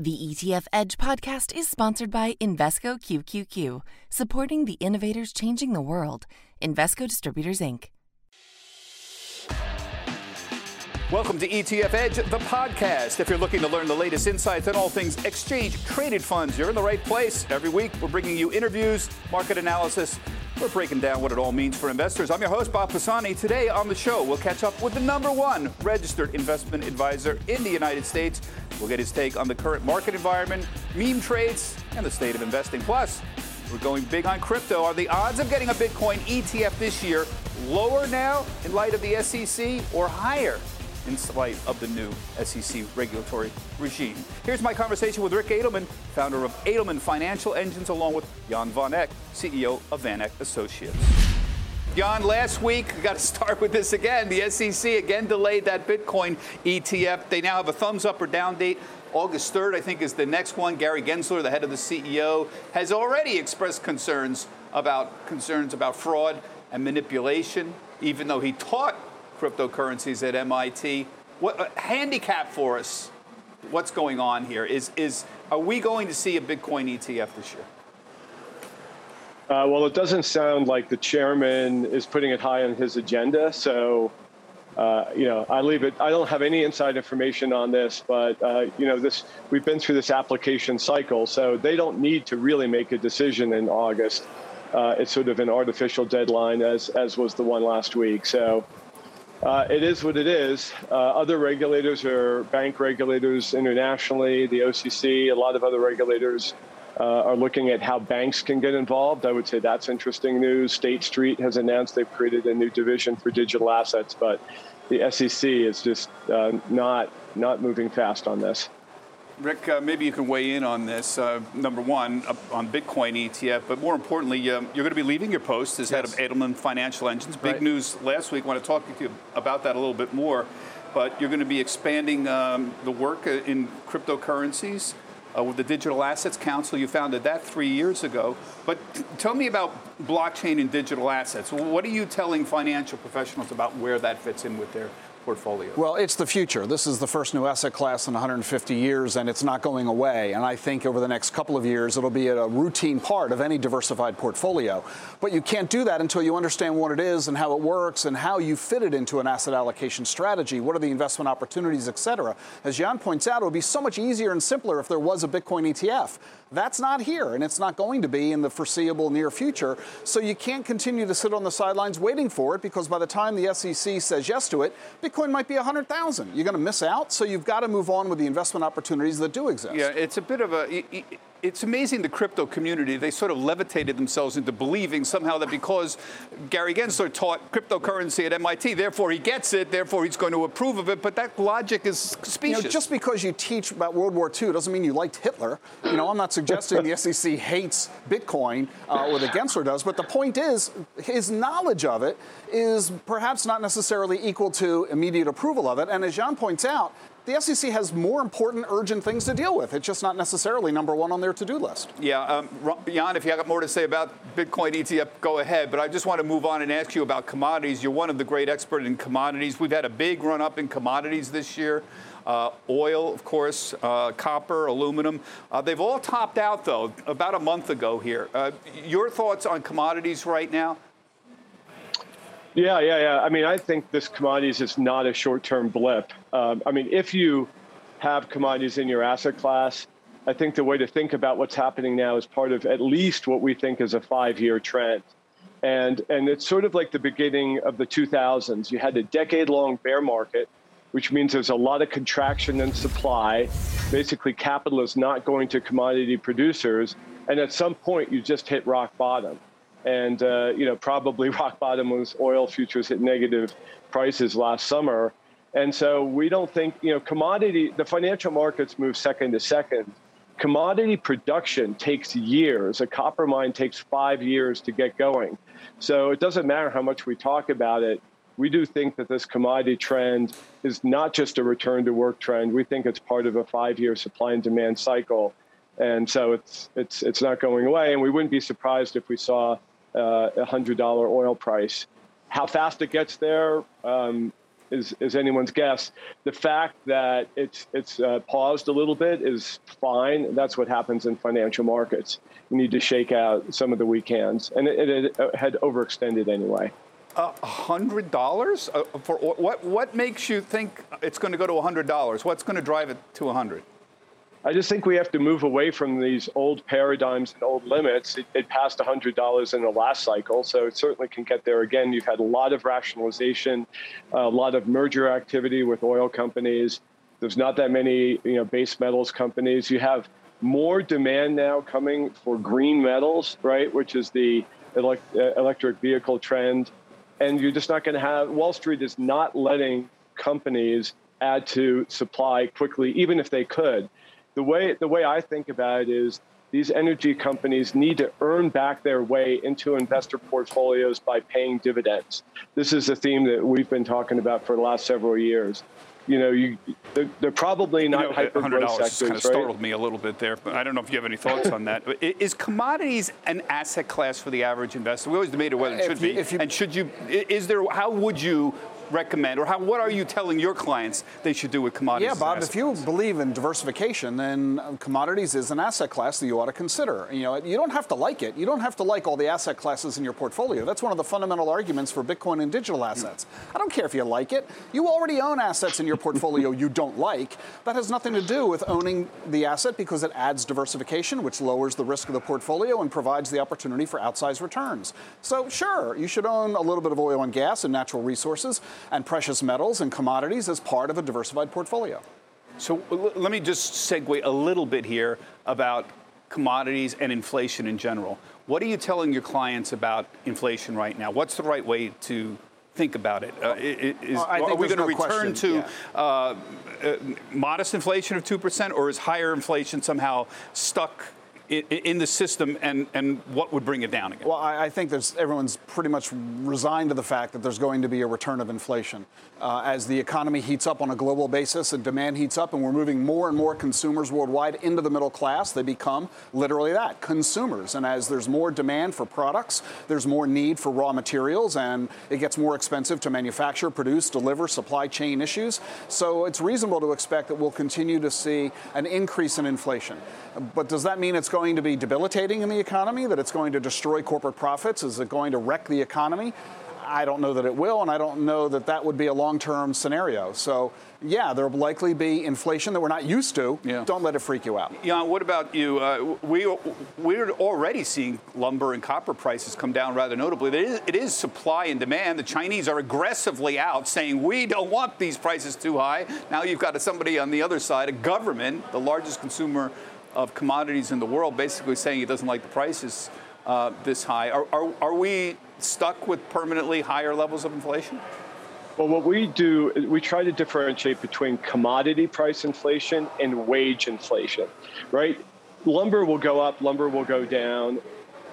The ETF Edge podcast is sponsored by Invesco QQQ, supporting the innovators changing the world. Invesco Distributors, Inc. Welcome to ETF Edge, the podcast. If you're looking to learn the latest insights on all things exchange traded funds, you're in the right place. Every week, we're bringing you interviews, market analysis. We're breaking down what it all means for investors. I'm your host, Bob Pisani. Today on the show, we'll catch up with the number one registered investment advisor in the United States. We'll get his take on the current market environment, meme trades, and the state of investing. Plus, we're going big on crypto. Are the odds of getting a Bitcoin ETF this year lower now in light of the SEC or higher in light of the new SEC regulatory regime? Here's my conversation with Rick Edelman, founder of Edelman Financial Engines, along with Jan Van Eck, CEO of Van Eck Associates. Jan, last week, we got to start with this again. The SEC again delayed that Bitcoin ETF. They now have a thumbs up or down date. August 3rd, I think, is the next one. Gary Gensler, the head of the CEO, has already expressed concerns about concerns about fraud and manipulation, even though he taught cryptocurrencies at MIT. What uh, handicap for us? What's going on here? Is is are we going to see a Bitcoin ETF this year? Uh, well, it doesn't sound like the chairman is putting it high on his agenda. So, uh, you know, I leave it. I don't have any inside information on this, but uh, you know, this we've been through this application cycle, so they don't need to really make a decision in August. Uh, it's sort of an artificial deadline, as as was the one last week. So. Uh, it is what it is. Uh, other regulators are bank regulators internationally, the OCC, a lot of other regulators uh, are looking at how banks can get involved. I would say that's interesting news. State Street has announced they've created a new division for digital assets, but the SEC is just uh, not not moving fast on this. Ric, uh, maybe you can weigh in on this. Uh, number one, uh, on Bitcoin ETF, but more importantly, um, you're going to be leaving your post as yes. head of Edelman Financial Engines. Big right. news last week. I want to talk to you about that a little bit more. But you're going to be expanding um, the work uh, in cryptocurrencies uh, with the Digital Assets Council. You founded that three years ago. But tell me about blockchain and digital assets. What are you telling financial professionals about where that fits in with their portfolio? Well, it's the future. This is the first new asset class in 150 years, and it's not going away. And I think over the next couple of years, it'll be a routine part of any diversified portfolio. But you can't do that until you understand what it is and how it works and how you fit it into an asset allocation strategy. What are the investment opportunities, et cetera? As Jan points out, it would be so much easier and simpler if there was a Bitcoin ETF. That's not here, and it's not going to be in the foreseeable near future. So you can't continue to sit on the sidelines waiting for it because by the time the SEC says yes to it, Bitcoin might be 100,000. You're going to miss out, so you've got to move on with the investment opportunities that do exist. Yeah, it's a bit of a it's amazing the crypto community, they sort of levitated themselves into believing somehow that because Gary Gensler taught cryptocurrency at MIT, therefore he gets it, therefore he's going to approve of it. But that logic is specious. You know, just because you teach about World War II doesn't mean you liked Hitler. You know, I'm not suggesting the SEC hates Bitcoin uh, or that Gensler does, but the point is his knowledge of it is perhaps not necessarily equal to immediate approval of it. And as Jan points out, the SEC has more important, urgent things to deal with. It's just not necessarily number one on their to-do list. Yeah, um, Jan, if you have more to say about Bitcoin ETF, go ahead. But I just want to move on and ask you about commodities. You're one of the great experts in commodities. We've had a big run up in commodities this year. Uh, oil, of course, uh, copper, aluminum. Uh, they've all topped out, though, about a month ago here. Uh, your thoughts on commodities right now? Yeah, yeah, yeah. I mean, I think this commodities is not a short-term blip. Um, I mean, if you have commodities in your asset class, I think the way to think about what's happening now is part of at least what we think is a five-year trend. And, and it's sort of like the beginning of the 2000s. You had a decade-long bear market, which means there's a lot of contraction in supply. Basically, capital is not going to commodity producers. And at some point, you just hit rock bottom. And uh, you know probably rock bottom was oil futures hit negative prices last summer. And so we don't think you know commodity the financial markets move second to second. Commodity production takes years. A copper mine takes five years to get going. So it doesn't matter how much we talk about it we do think that this commodity trend is not just a return to work trend we think it's part of a five year supply and demand cycle and so it's it's it's not going away and we wouldn't be surprised if we saw uh, a hundred dollar oil price. How fast it gets there, um, is, is anyone's guess. The fact that it's it's uh, paused a little bit is fine. That's what happens in financial markets. You need to shake out some of the weak hands, and it, it, it had overextended anyway. Hundred dollars uh, for what? What makes you think it's going to go to hundred dollars? What's going to drive it to a hundred? I just think we have to move away from these old paradigms and old limits. It, it passed $100 in the last cycle, so it certainly can get there again. You've had a lot of rationalization, a lot of merger activity with oil companies. There's not that many, you know, base metals companies. You have more demand now coming for green metals, right, which is the elect- uh, electric vehicle trend. And you're just not going to have Wall Street is not letting companies add to supply quickly, even if they could the way the way I think about it is these energy companies need to earn back their way into investor portfolios by paying dividends. This is a theme that we've been talking about for the last several years. You know, you they're, they're probably not you know, hyper growth sectors. kind of right? startled me a little bit there, but I don't know if you have any thoughts on that. Is commodities an asset class for the average investor? We always debated whether it should you, be. You, and should you? Is there? How would you recommend, or how, what are you telling your clients they should do with commodities? Yeah, Bob, if you believe in diversification, then uh, commodities is an asset class that you ought to consider. You know, you don't have to like it. You don't have to like all the asset classes in your portfolio. That's one of the fundamental arguments for Bitcoin and digital assets. I don't care if you like it. You already own assets in your portfolio you don't like. That has nothing to do with owning the asset because it adds diversification, which lowers the risk of the portfolio and provides the opportunity for outsized returns. So, sure, you should own a little bit of oil and gas and natural resources and precious metals and commodities as part of a diversified portfolio. So let me just segue a little bit here about commodities and inflation in general. What are you telling your clients about inflation right now? What's the right way to think about it? Uh, is, well, are we going to no return question. to yeah. uh, uh, modest inflation of 2%, or is higher inflation somehow stuck in the system and, and what would bring it down again? Well, I, think there's, everyone's pretty much resigned to the fact that there's going to be a return of inflation. Uh, as the economy heats up on a global basis and demand heats up, and we're moving more and more consumers worldwide into the middle class, they become literally that consumers. And as there's more demand for products, there's more need for raw materials, and it gets more expensive to manufacture, produce, deliver, supply chain issues. So it's reasonable to expect that we'll continue to see an increase in inflation. But does that mean it's going to be debilitating in the economy, that it's going to destroy corporate profits? Is it going to wreck the economy? I don't know that it will, and I don't know that that would be a long term scenario. So, yeah, there'll likely be inflation that we're not used to. Yeah. Don't let it freak you out. Yeah, what about you? Uh, we, we're already seeing lumber and copper prices come down rather notably. It is, it is supply and demand. The Chinese are aggressively out saying, we don't want these prices too high. Now you've got somebody on the other side, a government, the largest consumer of commodities in the world, basically saying he doesn't like the prices uh, this high. Are, are, are we stuck with permanently higher levels of inflation? Well, what we do, we try to differentiate between commodity price inflation and wage inflation, right? Lumber will go up, lumber will go down.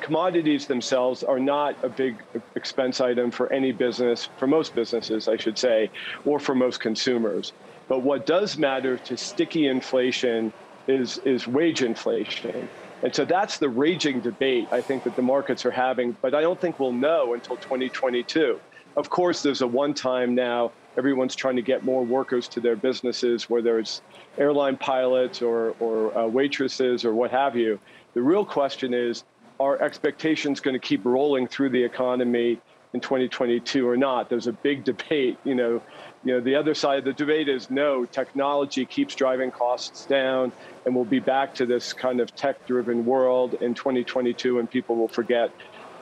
Commodities themselves are not a big expense item for any business, for most businesses, I should say, or for most consumers. But what does matter to sticky inflation is, is wage inflation. And so that's the raging debate I think that the markets are having, but I don't think we'll know until 2022. Of course, there's a one time now, everyone's trying to get more workers to their businesses, whether it's airline pilots or, or uh, waitresses or what have you. The real question is are expectations going to keep rolling through the economy in 2022 or not? There's a big debate. You know, you know, the other side of the debate is no, technology keeps driving costs down and we'll be back to this kind of tech-driven world in 2022, and people will forget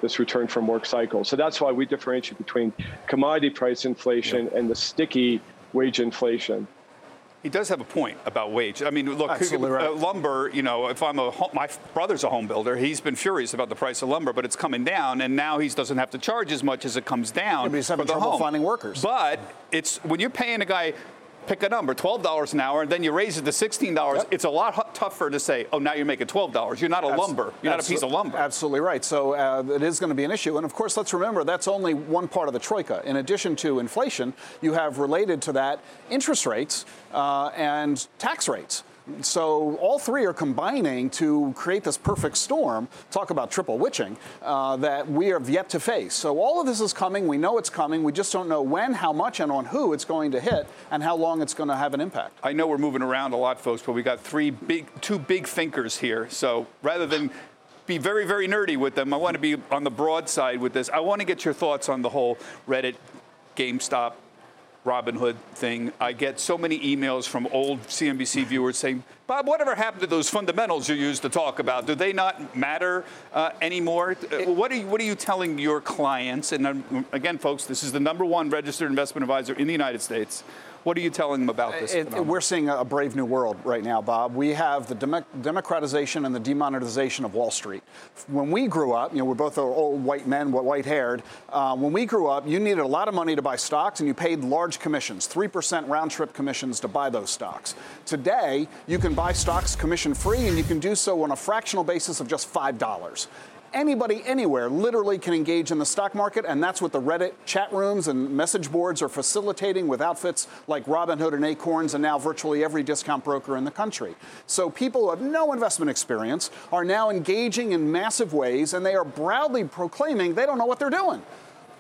this return from work cycle. So that's why we differentiate between commodity price inflation and the sticky wage inflation. He does have a point about wage. I mean, look, right. uh, lumber. You know, if I'm a my brother's a home builder, he's been furious about the price of lumber, but it's coming down, and now he doesn't have to charge as much as it comes down. Yeah, but he's having trouble home. finding workers. But it's when you're paying a guy pick a number, $12 an hour, and then you raise it to $16, yep. it's a lot tougher to say, oh, now you're making $12. You're not a lumber. You're not a piece of lumber. Absolutely right. So uh, it is going to be an issue. And of course, let's remember that's only one part of the troika. In addition to inflation, you have related to that interest rates uh, and tax rates. So all three are combining to create this perfect storm. Talk about triple witching uh, that we have yet to face. So all of this is coming. We know it's coming. We just don't know when, how much, and on who it's going to hit, and how long it's going to have an impact. I know we're moving around a lot, folks, but we got three big, two big thinkers here. So rather than be very, very nerdy with them. I want to be on the broad side with this. I want to get your thoughts on the whole Reddit, GameStop, Robinhood thing. I get so many emails from old CNBC viewers saying, Bob, whatever happened to those fundamentals you used to talk about? Do they not matter uh, anymore? It, what, are you, what are you telling your clients? And um, again, folks, this is the number one registered investment advisor in the United States. What are you telling them about this? It, we're seeing a brave new world right now, Bob. We have the dem- democratization and the demonetization of Wall Street. When we grew up, you know, we're both old white men, white haired. Uh, when we grew up, you needed a lot of money to buy stocks and you paid large commissions, 3% round trip commissions to buy those stocks. Today, you can buy stocks commission free and you can do so on a fractional basis of just $5 anybody anywhere literally can engage in the stock market, and that's what the Reddit chat rooms and message boards are facilitating with outfits like Robinhood and Acorns, and now virtually every discount broker in the country. So people who have no investment experience are now engaging in massive ways, and they are proudly proclaiming they don't know what they're doing.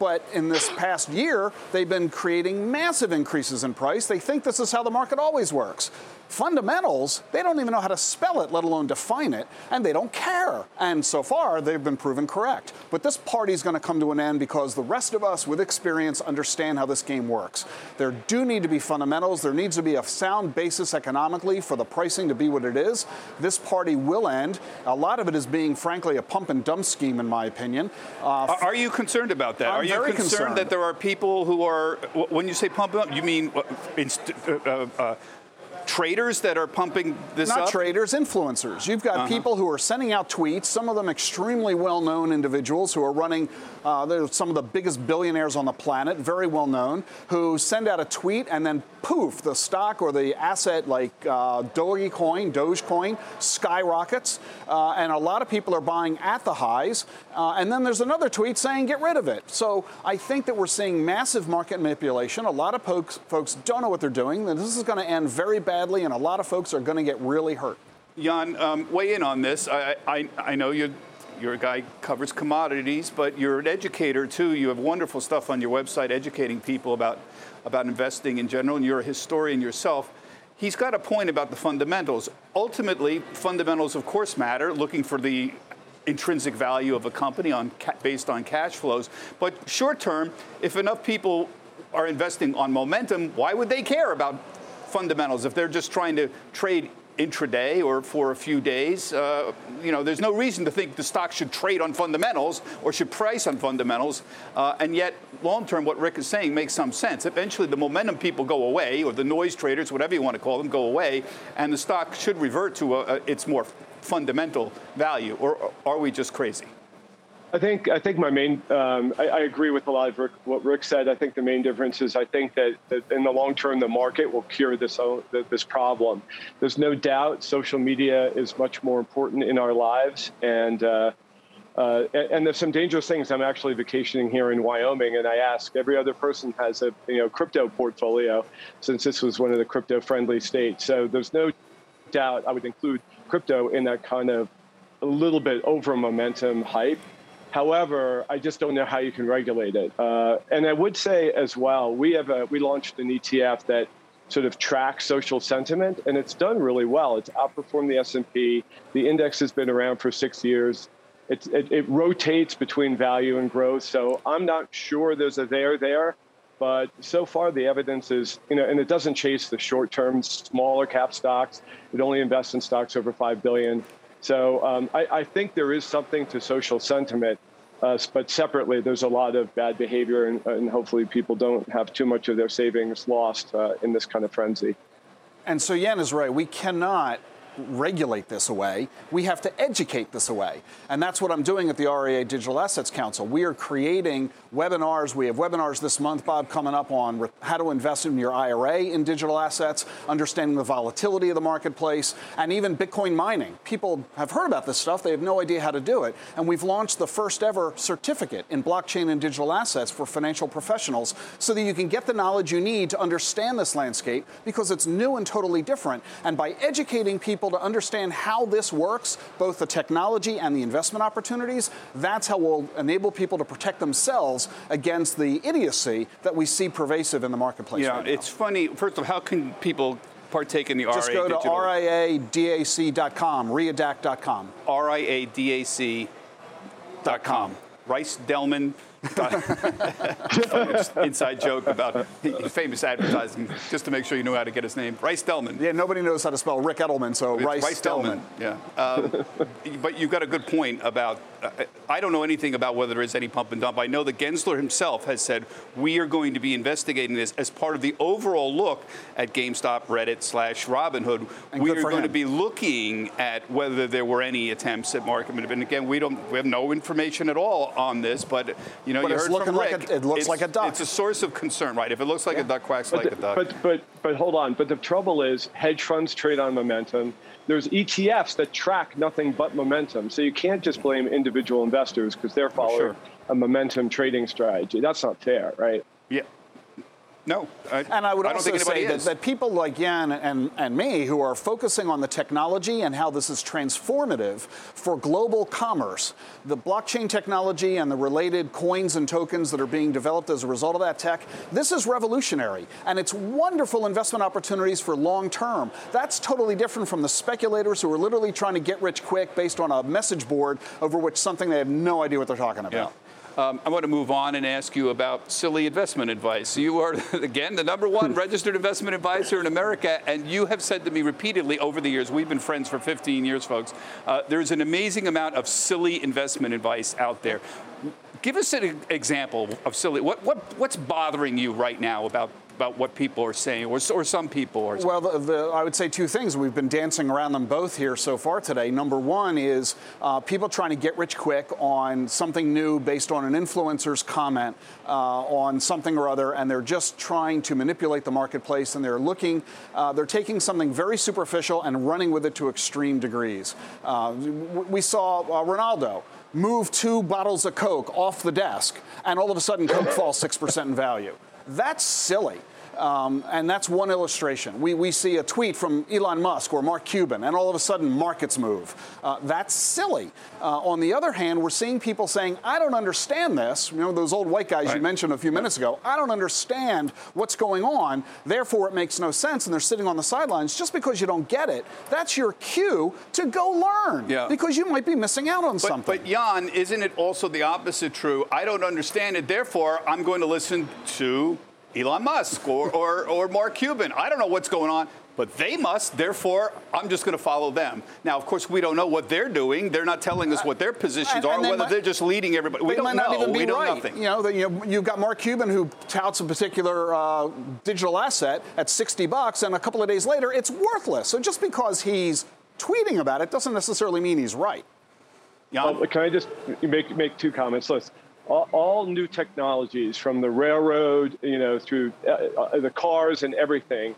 But in this past year, they've been creating massive increases in price. They think this is how the market always works fundamentals, they don't even know how to spell it, let alone define it, and they don't care. And so far, they've been proven correct. But this party is going to come to an end because the rest of us with experience understand how this game works. There do need to be fundamentals. There needs to be a sound basis economically for the pricing to be what it is. This party will end. A lot of it is being, frankly, a pump and dump scheme, in my opinion. Uh, are you concerned about that? I'm are you concerned, concerned, that there are people who are, when you say pump dump, you mean uh, uh, uh traders that are pumping this Not up? traders, influencers. You've got uh-huh. people who are sending out tweets, some of them extremely well known individuals who are running, uh, they're some of the biggest billionaires on the planet, very well known, who send out a tweet and then poof, the stock or the asset like uh, Dogecoin, Dogecoin skyrockets. Uh, and a lot of people are buying at the highs. Uh, and then there's another tweet saying get rid of it. So I think that we're seeing massive market manipulation. A lot of folks, folks don't know what they're doing. This is going to end very badly and a lot of folks are going to get really hurt. Jan, um, weigh in on this. I, I, I know you you're a guy covers commodities, but you're an educator too. You have wonderful stuff on your website educating people about about investing in general, and you're a historian yourself. He's got a point about the fundamentals. Ultimately, fundamentals, of course, matter. Looking for the intrinsic value of a company on based on cash flows. But short term, if enough people are investing on momentum, why would they care about fundamentals. If they're just trying to trade intraday or for a few days, uh, you know, there's no reason to think the stock should trade on fundamentals or should price on fundamentals. Uh, and yet, long term, what Rick is saying makes some sense. Eventually, the momentum people go away, or the noise traders, whatever you want to call them, go away, and the stock should revert to a, a, its more fundamental value. Or are we just crazy? I think I think my main um, I, I, agree with a lot of Rick, what Rick said. I think the main difference is I think that, that in the long term the market will cure this uh, this problem. There's no doubt social media is much more important in our lives, and uh, uh, and there's some dangerous things. I'm actually vacationing here in Wyoming, and I ask every other person has a you know crypto portfolio, since this was one of the crypto friendly states. So there's no doubt I would include crypto in that kind of a little bit over momentum hype. However, I just don't know how you can regulate it. Uh, and I would say as well, we have a, we launched an ETF that sort of tracks social sentiment, and it's done really well. It's outperformed the S&P. The index has been around for six years. It, it, it rotates between value and growth. So I'm not sure there's a there there, but so far the evidence is, you know, and it doesn't chase the short-term smaller cap stocks. It only invests in stocks over five billion. So um, I, I, think there is something to social sentiment, uh, but separately, there's a lot of bad behavior, and, and, hopefully, people don't have too much of their savings lost uh, in this kind of frenzy. And so Jan is right. We cannot regulate this away. We have to educate this away. And that's what I'm doing at the RIA Digital Assets Council. We are creating webinars. We have webinars this month, Bob, coming up on how to invest in your IRA in digital assets, understanding the volatility of the marketplace, and even Bitcoin mining. People have heard about this stuff. They have no idea how to do it. And we've launched the first ever certificate in blockchain and digital assets for financial professionals so that you can get the knowledge you need to understand this landscape because it's new and totally different. And by educating people to understand how this works, both the technology and the investment opportunities, that's how we'll enable people to protect themselves against the idiocy that we see pervasive in the marketplace. Yeah, right it's funny. First of all, how can people partake in the Just RIA go to digital? riadac.com, riadac.com. riadac.com. Rice Delman. Inside joke about famous advertising, just to make sure you know how to get his name. Rice Delman. Yeah, nobody knows how to spell Rick Edelman, so It's Rice, Delman. Yeah. Um, but you've got a good point about. Uh, I don't know anything about whether there is any pump and dump. I know that Gensler himself has said we are going to be investigating this as part of the overall look at GameStop, Reddit slash Robinhood. And we are for going to be looking at whether there were any attempts at market manipulation. And again, we don't. We have no information at all on this. But you know, But you it's heard looking from like Rick. a- it looks it's- like a duck. It's a source of concern, right? If it looks like a duck, quacks like a duck. But but but hold on. But the trouble is, hedge funds trade on momentum. There's ETFs that track nothing but momentum. So you can't just blame individual investors because they're following Sure. a momentum trading strategy. That's not fair, right? yeah. No. And I would don't also say that, that people like Jan and, and me who are focusing on the technology and how this is transformative for global commerce, the blockchain technology and the related coins and tokens that are being developed as a result of that tech, this is revolutionary. And it's wonderful investment opportunities for long term. That's totally different from the speculators who are literally trying to get rich quick based on a message board over which something they have no idea what they're talking about. Yeah. Um, I want to move on and ask you about silly investment advice. You are, again, the number one registered investment advisor in America, and you have said to me repeatedly over the years, we've been friends for 15 years, folks, uh, there's an amazing amount of silly investment advice out there. Give us an example of silly. What, what, what's bothering you right now about, about what people are saying, or, or some people are saying? Well, the, the, I would say two things. We've been dancing around them both here so far today. Number one is uh, people trying to get rich quick on something new based on an influencer's comment uh, on something or other, and they're just trying to manipulate the marketplace, and they're looking, uh, they're taking something very superficial and running with it to extreme degrees. Uh, we saw uh, Ronaldo move two bottles of Coke off the desk, and all of a sudden Coke falls 6% in value. That's silly. Um, and that's one illustration. We, we see a tweet from Elon Musk or Mark Cuban, and all of a sudden markets move. Uh, that's silly. Uh, on the other hand, we're seeing people saying, I don't understand this. You know, those old white guys you mentioned a few minutes ago. I don't understand what's going on. Therefore, it makes no sense. And they're sitting on the sidelines. Just because you don't get it, that's your cue to go learn. Yeah. Because you might be missing out on But, something. but Jan, isn't it also the opposite true? I don't understand it, therefore I'm going to listen to Elon Musk or, or, or Mark Cuban. I don't know what's going on, but they must, therefore I'm just going to follow them. Now, of course, we don't know what they're doing. They're not telling us what their positions And- are, they whether might- they're just leading everybody. We don't might not know. even be we know right. nothing. You know, that, you know, you've got Mark Cuban who touts a particular uh, digital asset at 60 bucks, and a couple of days later, it's worthless. So just because he's tweeting about it doesn't necessarily mean he's right. Jan? Well, can I just make make two comments? Listen, all, all new technologies, from the railroad, you know, through uh, uh, the cars and everything,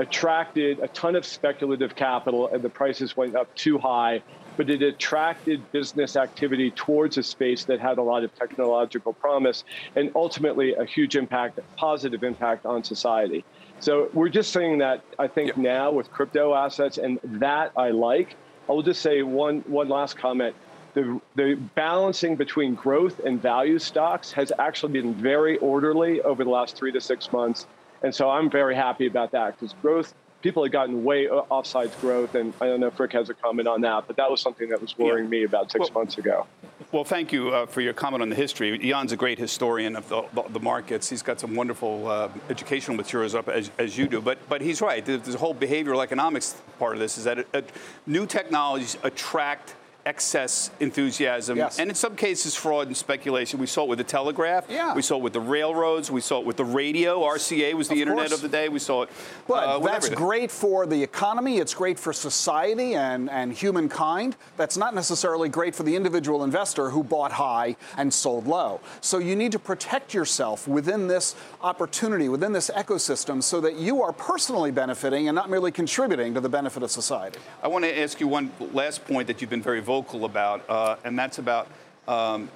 attracted a ton of speculative capital, and the prices went up too high. But it attracted business activity towards a space that had a lot of technological promise, and ultimately a huge impact, positive impact on society. So we're just saying that I think Yeah. now with crypto assets, and that I like. I will just say one one last comment. The, the balancing between growth and value stocks has actually been very orderly over the last three to six months. And so I'm very happy about that because growth, people have gotten way offsides growth. And I don't know if Rick has a comment on that, but that was something that was worrying Yeah. me about six Well- months ago. Well, thank you uh, for your comment on the history. Jan's a great historian of the, the, the markets. He's got some wonderful uh, educational materials up as, as you do. But but he's right. The, a whole behavioral economics part of this is that it, it, new technologies attract excess enthusiasm, Yes. and in some cases, fraud and speculation. We saw it with the telegraph. Yeah. We saw it with the railroads. We saw it with the radio. RCA was the Of internet course. of the day. We saw it. But uh, that's great for the economy. It's great for society and, and humankind. That's not necessarily great for the individual investor who bought high and sold low. So you need to protect yourself within this opportunity, within this ecosystem, so that you are personally benefiting and not merely contributing to the benefit of society. I want to ask you one last point that you've been very vocal about, uh, and that's about um,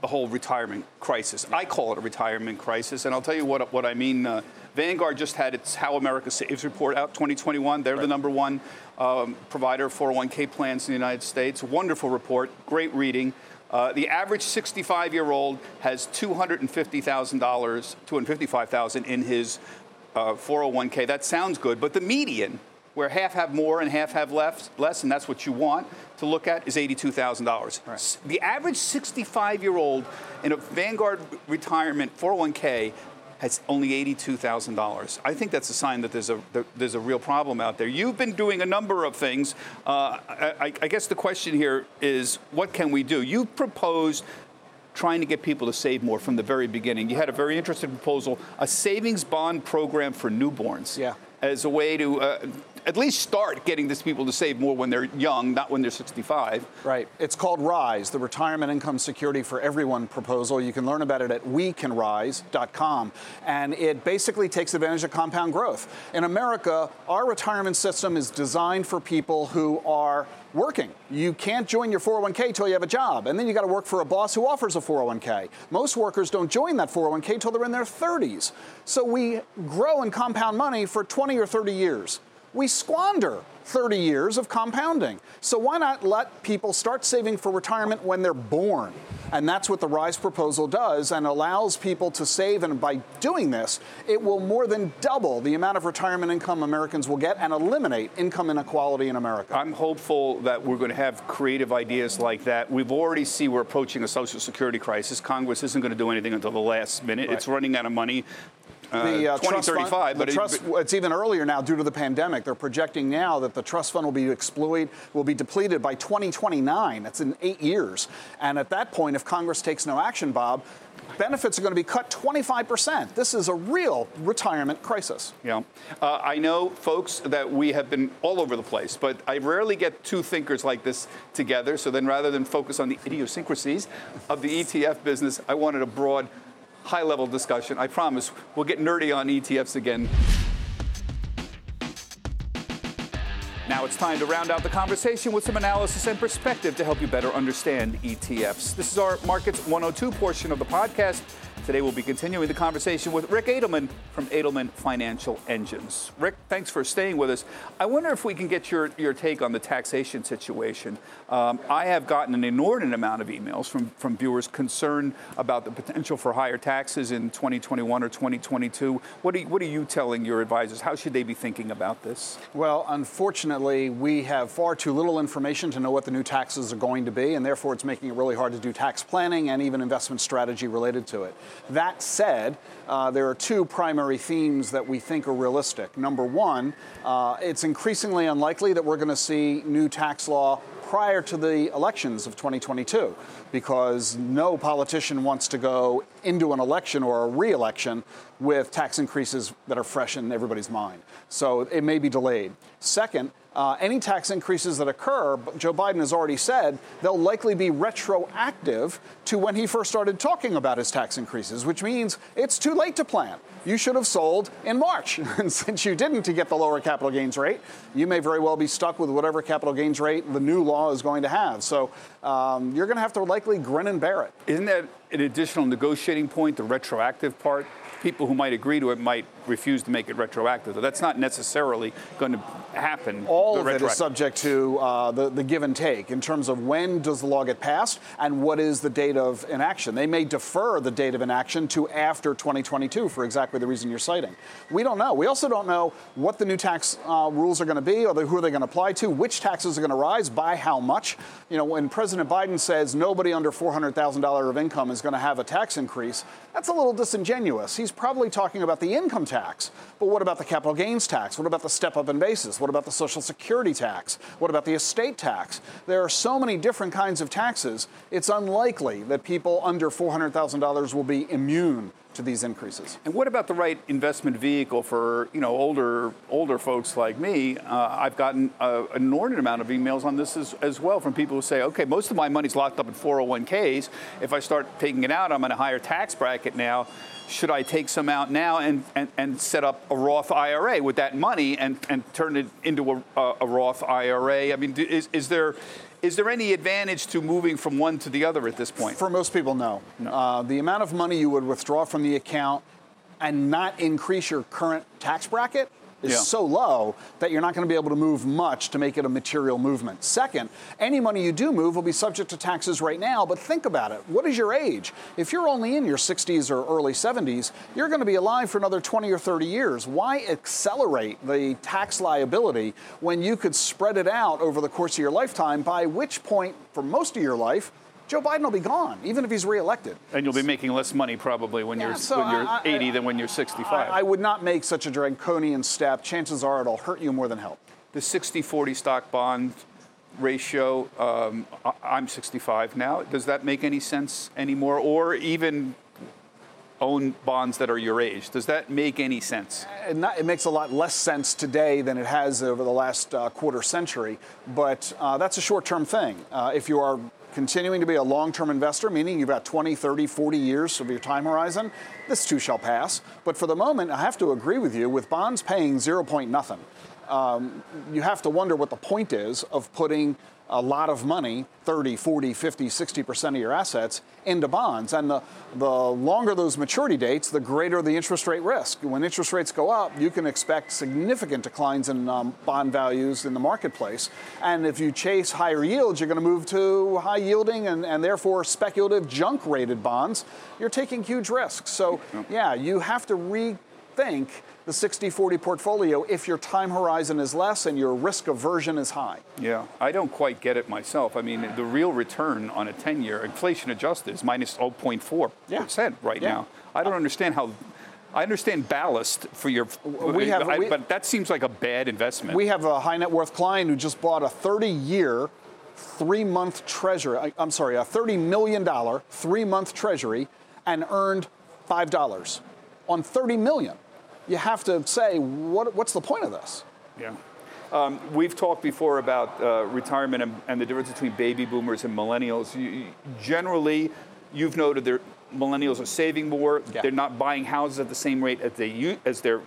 the whole retirement crisis. I call it a retirement crisis, and I'll tell you what, what I mean. Uh, Vanguard just had its How America Saves report out 2021. They're the number one um, provider of 401k plans in the United States. Wonderful report, great reading. Uh, the average 65 year old has $250,000, 255,000 in his uh, 401k. That sounds good, but the median, where half have more and half have less, less, and that's what you want to look at, is $82,000. S- The average 65 year old in a Vanguard retirement 401k has only $82,000. I think that's a sign that there's a that there's a real problem out there. You've been doing a number of things. Uh, I, I- I guess the question here is, what can we do? You proposed trying to get people to save more from the very beginning. You had a very interesting proposal, a savings bond program for newborns. Yeah. As a way to uh, at least start getting these people to save more when they're young, not when they're 65. Right. It's called RISE, the Retirement Income Security for Everyone proposal. You can learn about it at wecanrise.com. And it basically takes advantage of compound growth. In America, our retirement system is designed for people who are working. You can't join your 401k till you have a job, and then you got to work for a boss who offers a 401k. Most workers don't join that 401k till they're in their 30s. So we grow and compound money for 20 or 30 years. We squander 30 years of compounding. So why not let people start saving for retirement when they're born? And that's what the RISE proposal does and allows people to save. And by doing this, it will more than double the amount of retirement income Americans will get and eliminate income inequality in America. I'm hopeful that we're going to have creative ideas like that. We've already see we're approaching a social security crisis. Congress isn't going to do anything until the last minute. It's running out of money. Uh, the uh, trust 2035, fund, but the it- trust, it's even earlier now due to the pandemic. They're projecting now that the trust fund will be exploited, will be depleted by 2029. That's in eight years. And at that point, if Congress takes no action, Bob, benefits are going to be cut 25%. This is a real retirement crisis. Yeah. Uh, I know, folks, that we have been all over the place, but I rarely get two thinkers like this together. So then rather than focus on the idiosyncrasies of the ETF business, I wanted a broad, high level discussion. I promise we'll get nerdy on ETFs again. Now it's time to round out the conversation with some analysis and perspective to help you better understand ETFs. This is our Markets 102 portion of the podcast. Today we'll be continuing the conversation with Rick Edelman from Edelman Financial Engines. Rick, thanks for staying with us. I wonder if we can get your, your take on the taxation situation. Um, I have gotten an inordinate amount of emails from, from viewers concerned about the potential for higher taxes in 2021 or 2022. What are, what are you telling your advisors? How should they be thinking about this? Well, unfortunately, we have far too little information to know what the new taxes are going to be, and therefore it's making it really hard to do tax planning and even investment strategy related to it. That said, uh, there are two primary themes that we think are realistic. Number one, uh, it's increasingly unlikely that we're going to see new tax law prior to the elections of 2022 because no politician wants to go into an election or a re election with tax increases that are fresh in everybody's mind. So it may be delayed. Second, uh, any tax increases that occur, Joe Biden has already said they'll likely be retroactive to when he first started talking about his tax increases, which means it's too late to plan. You should have sold in March. And since you didn't to get the lower capital gains rate, you may very well be stuck with whatever capital gains rate the new law is going to have. So um, you're going to have to likely bear it. Isn't that an additional negotiating point, the retroactive part? People who might agree to it might refuse to make it retroactive. So that's not necessarily going to happen. All of it is subject to uh, the, the give and take in terms of when does the law get passed and what is the date of inaction. They may defer the date of inaction to after 2022 for exactly the reason you're citing. We don't know. We also don't know what the new tax uh, rules are going to be or the, who are they going to apply to, which taxes are going to rise, by how much. You know, when President Biden says nobody under $400,000 of income is going to have a tax increase, that's a little disingenuous. He's he's probably talking about the income tax. But what about the capital gains tax? What about the step up in basis? What about the social security tax? What about the estate tax? There are so many different kinds of taxes. It's unlikely that people under $400,000 will be immune to these increases. And what about the right investment vehicle for you know older older folks like me? Uh, I've gotten an inordinate amount of emails on this as, as well from people who say, okay, most of my money's locked up in 401ks. If I start taking it out, I'm in a higher tax bracket now. Should I take some out now and, and, and set up a Roth IRA with that money and, and turn it into a, a Roth IRA? I mean, is, is there is there any advantage to moving from one to the other at this point? For most people, no. no. Uh, the amount of money you would withdraw from the account and not increase your current tax bracket is yeah. so low that you're not going to be able to move much to make it a material movement. Second, any money you do move will be subject to taxes right now, but think about it. What is your age? If you're only in your 60s or early 70s, you're going to be alive for another 20 or 30 years. Why accelerate the tax liability when you could spread it out over the course of your lifetime, by which point, for most of your life, Joe Biden will be gone, even if he's reelected. And you'll be making less money probably when yeah, you're so when you're I, 80 I, than when you're 65. I, I, would not make such a draconian step. Chances are it'll hurt you more than help. The 60-40 stock bond ratio. Um, I'm 65 now. Does that make any sense anymore, or even own bonds that are your age. Does that make any sense? It, not, it makes a lot less sense today than it has over the last uh, quarter century, but uh, that's a short term thing. Uh, if you are continuing to be a long term investor, meaning you've got 20, 30, 40 years of your time horizon, this too shall pass. But for the moment, I have to agree with you with bonds paying zero point nothing. Um, you have to wonder what the point is of putting a lot of money 30, 40, 50, 60% of your assets into bonds. And the, the longer those maturity dates, the greater the interest rate risk. When interest rates go up, you can expect significant declines in um, bond values in the marketplace. And if you chase higher yields, you're going to move to high yielding and, and therefore speculative junk rated bonds. You're taking huge risks. So, yeah, you have to rethink the 60-40 portfolio if your time horizon is less and your risk aversion is high. Yeah, I don't quite get it myself. I mean, the real return on a 10-year inflation adjusted is minus oh minus 0.4 yeah. percent right yeah. now. I don't understand how. I understand ballast for your, we have, I, we, but that seems like a bad investment. We have a high net worth client who just bought a 30-year, three-month treasury. I'm sorry, a 30 million dollar three-month treasury, and earned five dollars on 30 million you have to say, what, what's the point of this? Yeah. Um, we've talked before about uh, retirement and, and, the difference between baby boomers and millennials. You, generally, you've noted that millennials are saving more. Yeah. They're not buying houses at the same rate as they as their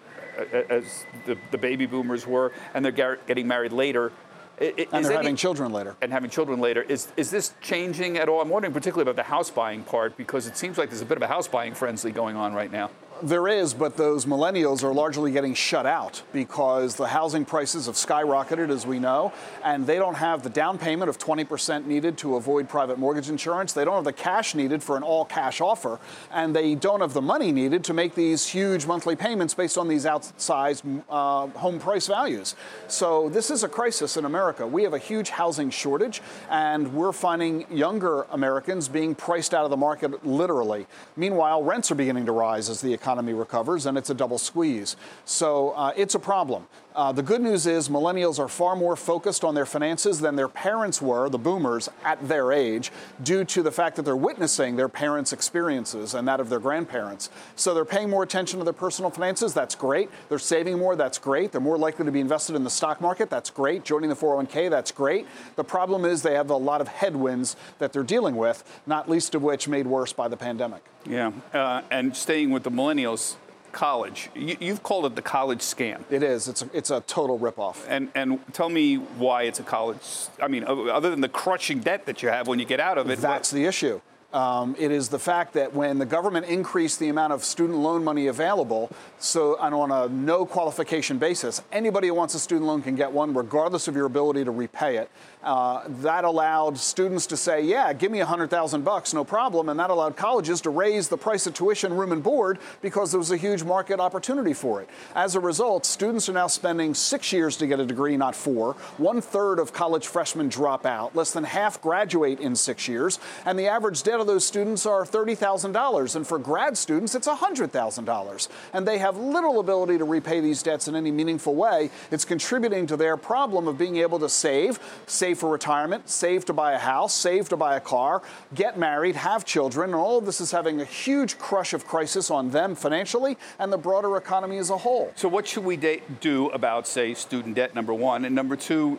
as the, the baby boomers were, and they're getting married later. And they're having children later. And having children later. Is, is this changing at all? I'm wondering particularly about the house buying part because it seems like there's a bit of a house buying frenzy going on right now. There is, but those millennials are largely getting shut out because the housing prices have skyrocketed, as we know, and they don't have the down payment of 20% needed to avoid private mortgage insurance. They don't have the cash needed for an all cash offer, and they don't have the money needed to make these huge monthly payments based on these outsized uh, home price values. So, this is a crisis in America. We have a huge housing shortage, and we're finding younger Americans being priced out of the market literally. Meanwhile, rents are beginning to rise as the economy economy recovers, and it's a double squeeze. So uh, it's a problem. Uh, the good news is millennials are far more focused on their finances than their parents were, the boomers, at their age, due to the fact that they're witnessing their parents' experiences and that of their grandparents. So they're paying more attention to their personal finances. That's great. They're saving more. That's great. They're more likely to be invested in the stock market. That's great. Joining the 401k. That's great. The problem is they have a lot of headwinds that they're dealing with, not least of which made worse by the pandemic. Yeah. Uh, and staying with the millennials, college. You, have called it the college scam. It is. It's a, it's a total ripoff. And and tell me why it's a college. I mean, other than the crushing debt that you have when you get out of it. That's the issue. Um, it is the fact that when the government increased the amount of student loan money available, so on a no qualification basis, anybody who wants a student loan can get one, regardless of your ability to repay it. Uh, that allowed students to say, "Yeah, give me a hundred thousand bucks, no problem," and that allowed colleges to raise the price of tuition, room, and board because there was a huge market opportunity for it. As a result, students are now spending six years to get a degree, not four. One third of college freshmen drop out. Less than half graduate in six years, and the average debt of those students are $30,000, and for grad students, it's $100,000. And they have little ability to repay these debts in any meaningful way. It's contributing to their problem of being able to save, save for retirement, save to buy a house, save to buy a car, get married, have children, and all of this is having a huge crush of crisis on them financially and the broader economy as a whole. So, what should we do about, say, student debt? Number one, and number two,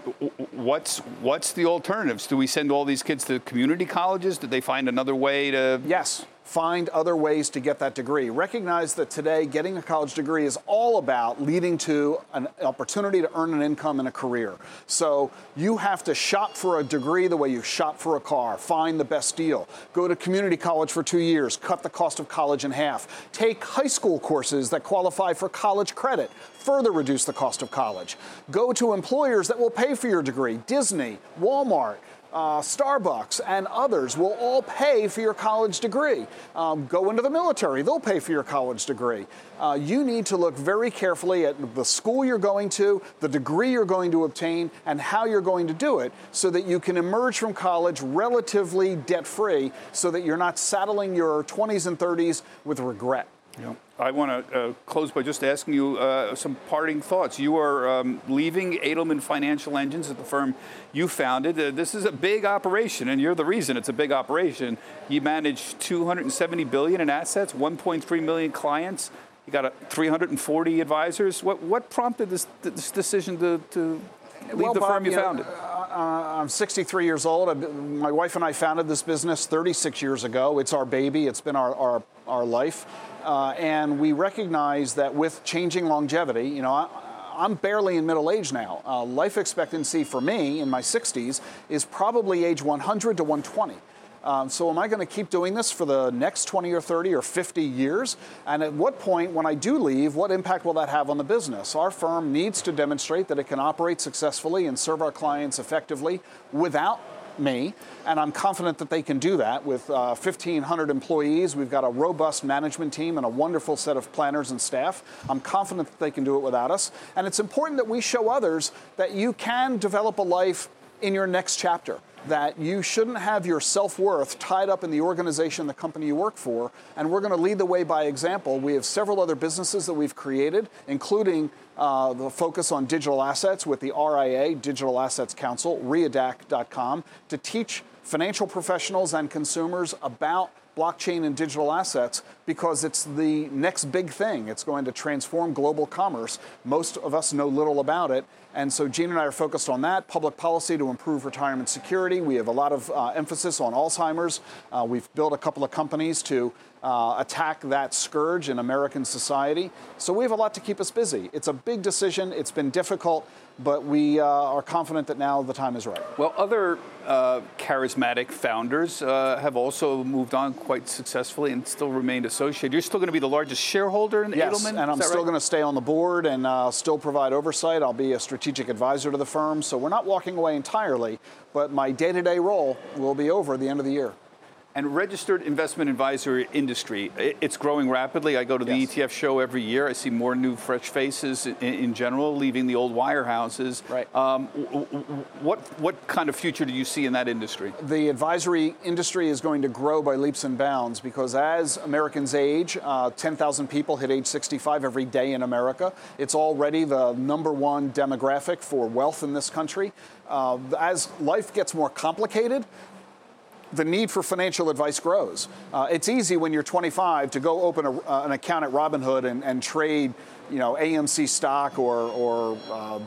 what's what's the alternatives? Do we send all these kids to community colleges? Did they find another way to? Yes find other ways to get that degree. Recognize that today getting a college degree is all about leading to an opportunity to earn an income and a career. So you have to shop for a degree the way you shop for a car, find the best deal, go to community college for two years, cut the cost of college in half, take high school courses that qualify for college credit, further reduce the cost of college, go to employers that will pay for your degree, Disney, Walmart uh, Starbucks, and others will all pay for your college degree. Um, go into the military, they'll pay for your college degree. Uh, you need to look very carefully at the school you're going to, the degree you're going to obtain, and how you're going to do it so that you can emerge from college relatively debt free so that you're not saddling your 20s and 30s with regret. Yeah. I want to uh, close by just asking you uh, some parting thoughts. You are um, leaving Edelman Financial Engines at the firm you founded. Uh, this is a big operation, and you're the reason it's a big operation. You manage 270 billion in assets, 1.3 million clients. You got a 340 advisors. What what prompted this, this decision to, to leave well, the Bob, firm you, you founded? Know, uh, I'm 63 years old. My wife and I founded this business 36 years ago. It's our baby. It's been our our, our life. Uh, and we recognize that with changing longevity, you know, I, am barely in middle age now. Uh, life expectancy for me in my 60s is probably age 100 to 120. Um, so, am I going to keep doing this for the next 20 or 30 or 50 years? And at what point, when I do leave, what impact will that have on the business? Our firm needs to demonstrate that it can operate successfully and serve our clients effectively without me, and I'm confident that they can do that with uh, 1,500 employees. We've got a robust management team and a wonderful set of planners and staff. I'm confident that they can do it without us. And it's important that we show others that you can develop a life in your next chapter that you shouldn't have your self worth tied up in the organization, the company you work for. And we're going to lead the way by example. We have several other businesses that we've created, including uh, the focus on digital assets with the RIA, Digital Assets Council, readac.com, to teach financial professionals and consumers about blockchain and digital assets because it's the next big thing. It's going to transform global commerce. Most of us know little about it. And so Jean and I are focused on that public policy to improve retirement security. We have a lot of uh, emphasis on Alzheimer's. Uh, we've built a couple of companies to uh, attack that scourge in American society. So we have a lot to keep us busy. It's a big decision, it's been difficult, but we uh, are confident that now the time is right. Well, other uh, charismatic founders uh, have also moved on quite successfully and still remained associated. You're still going to be the largest shareholder in yes, Edelman? and I'm still right? going to stay on the board and uh, still provide oversight. I'll be a strategic advisor to the firm, so we're not walking away entirely, but my day to day role will be over at the end of the year. And registered investment advisory industry, it's growing rapidly. I go to the yes. ETF show every year. I see more new, fresh faces in, in general, leaving the old wirehouses. Right. Um, what what kind of future do you see in that industry? The advisory industry is going to grow by leaps and bounds because as Americans age, uh, 10,000 people hit age 65 every day in America. It's already the number one demographic for wealth in this country. Uh, as life gets more complicated, the need for financial advice grows. Uh, it's easy when you're 25 to go open a, uh, an account at Robinhood and, and, trade, you know, AMC stock or, or uh,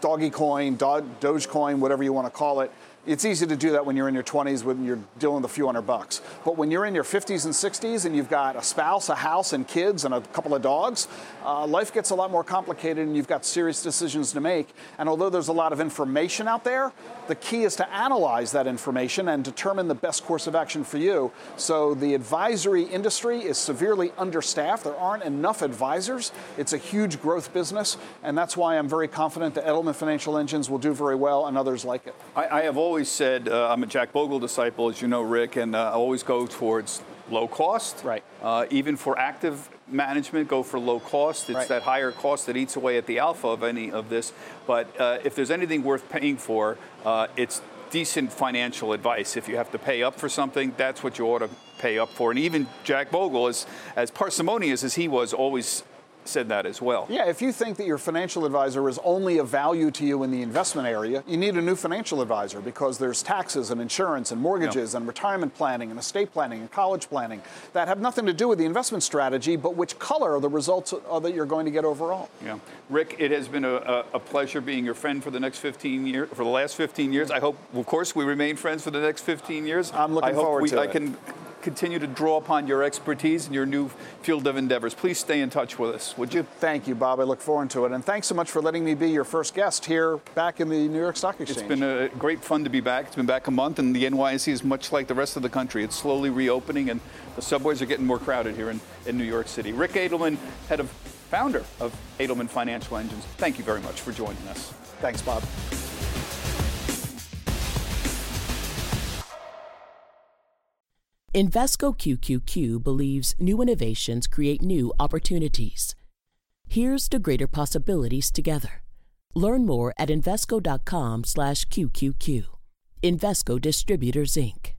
Doggy Coin, Do- Dogecoin, whatever you want to call it. It's easy to do that when you're in your 20s when you're dealing with a few hundred bucks. But when you're in your 50s and 60s and you've got a spouse, a house, and kids, and a couple of dogs, uh, life gets a lot more complicated and you've got serious decisions to make. And although there's a lot of information out there, the key is to analyze that information and determine the best course of action for you. So the advisory industry is severely understaffed. There aren't enough advisors. It's a huge growth business, and that's why I'm very confident that Edelman Financial Engines will do very well and others like it. I, I have always said uh, I'm a Jack Bogle disciple, as you know, Ric, and uh, I always go towards low cost. Right. Uh, even for active management, go for low cost. It's right. that higher cost that eats away at the alpha of any of this. But uh, if there's anything worth paying for, uh, it's decent financial advice. If you have to pay up for something, that's what you ought to pay up for. And even Jack Bogle, as, as parsimonious as he was, always said that as well. Yeah, if you think that your financial advisor is only of value to you in the investment area, you need a new financial advisor because there's taxes and insurance and mortgages and retirement planning and estate planning and college planning that have nothing to do with the investment strategy, but which color the results that you're going to get overall. Yeah. Ric, it has been a, a, pleasure being your friend for the next 15 years, for the last 15 years. I hope, of course, we remain friends for the next 15 years. I'm looking I forward we, to I it. can continue to draw upon your expertise and your new field of endeavors. Please stay in touch with us, would you? Thank you, Bob. I look forward to it. And thanks so much for letting me be your first guest here back in the New York Stock Exchange. It's been a great fun to be back. It's been back a month, and the NYSE is much like the rest of the country. It's slowly reopening, and the subways are getting more crowded here in, in New York City. Ric Edelman, head of founder of Edelman Financial Engines, thank you very much for joining us. Thanks, Bob. Invesco QQQ believes new innovations create new opportunities. Here's to greater possibilities together. Learn more at Invesco.com/QQQ. Invesco Distributors Inc.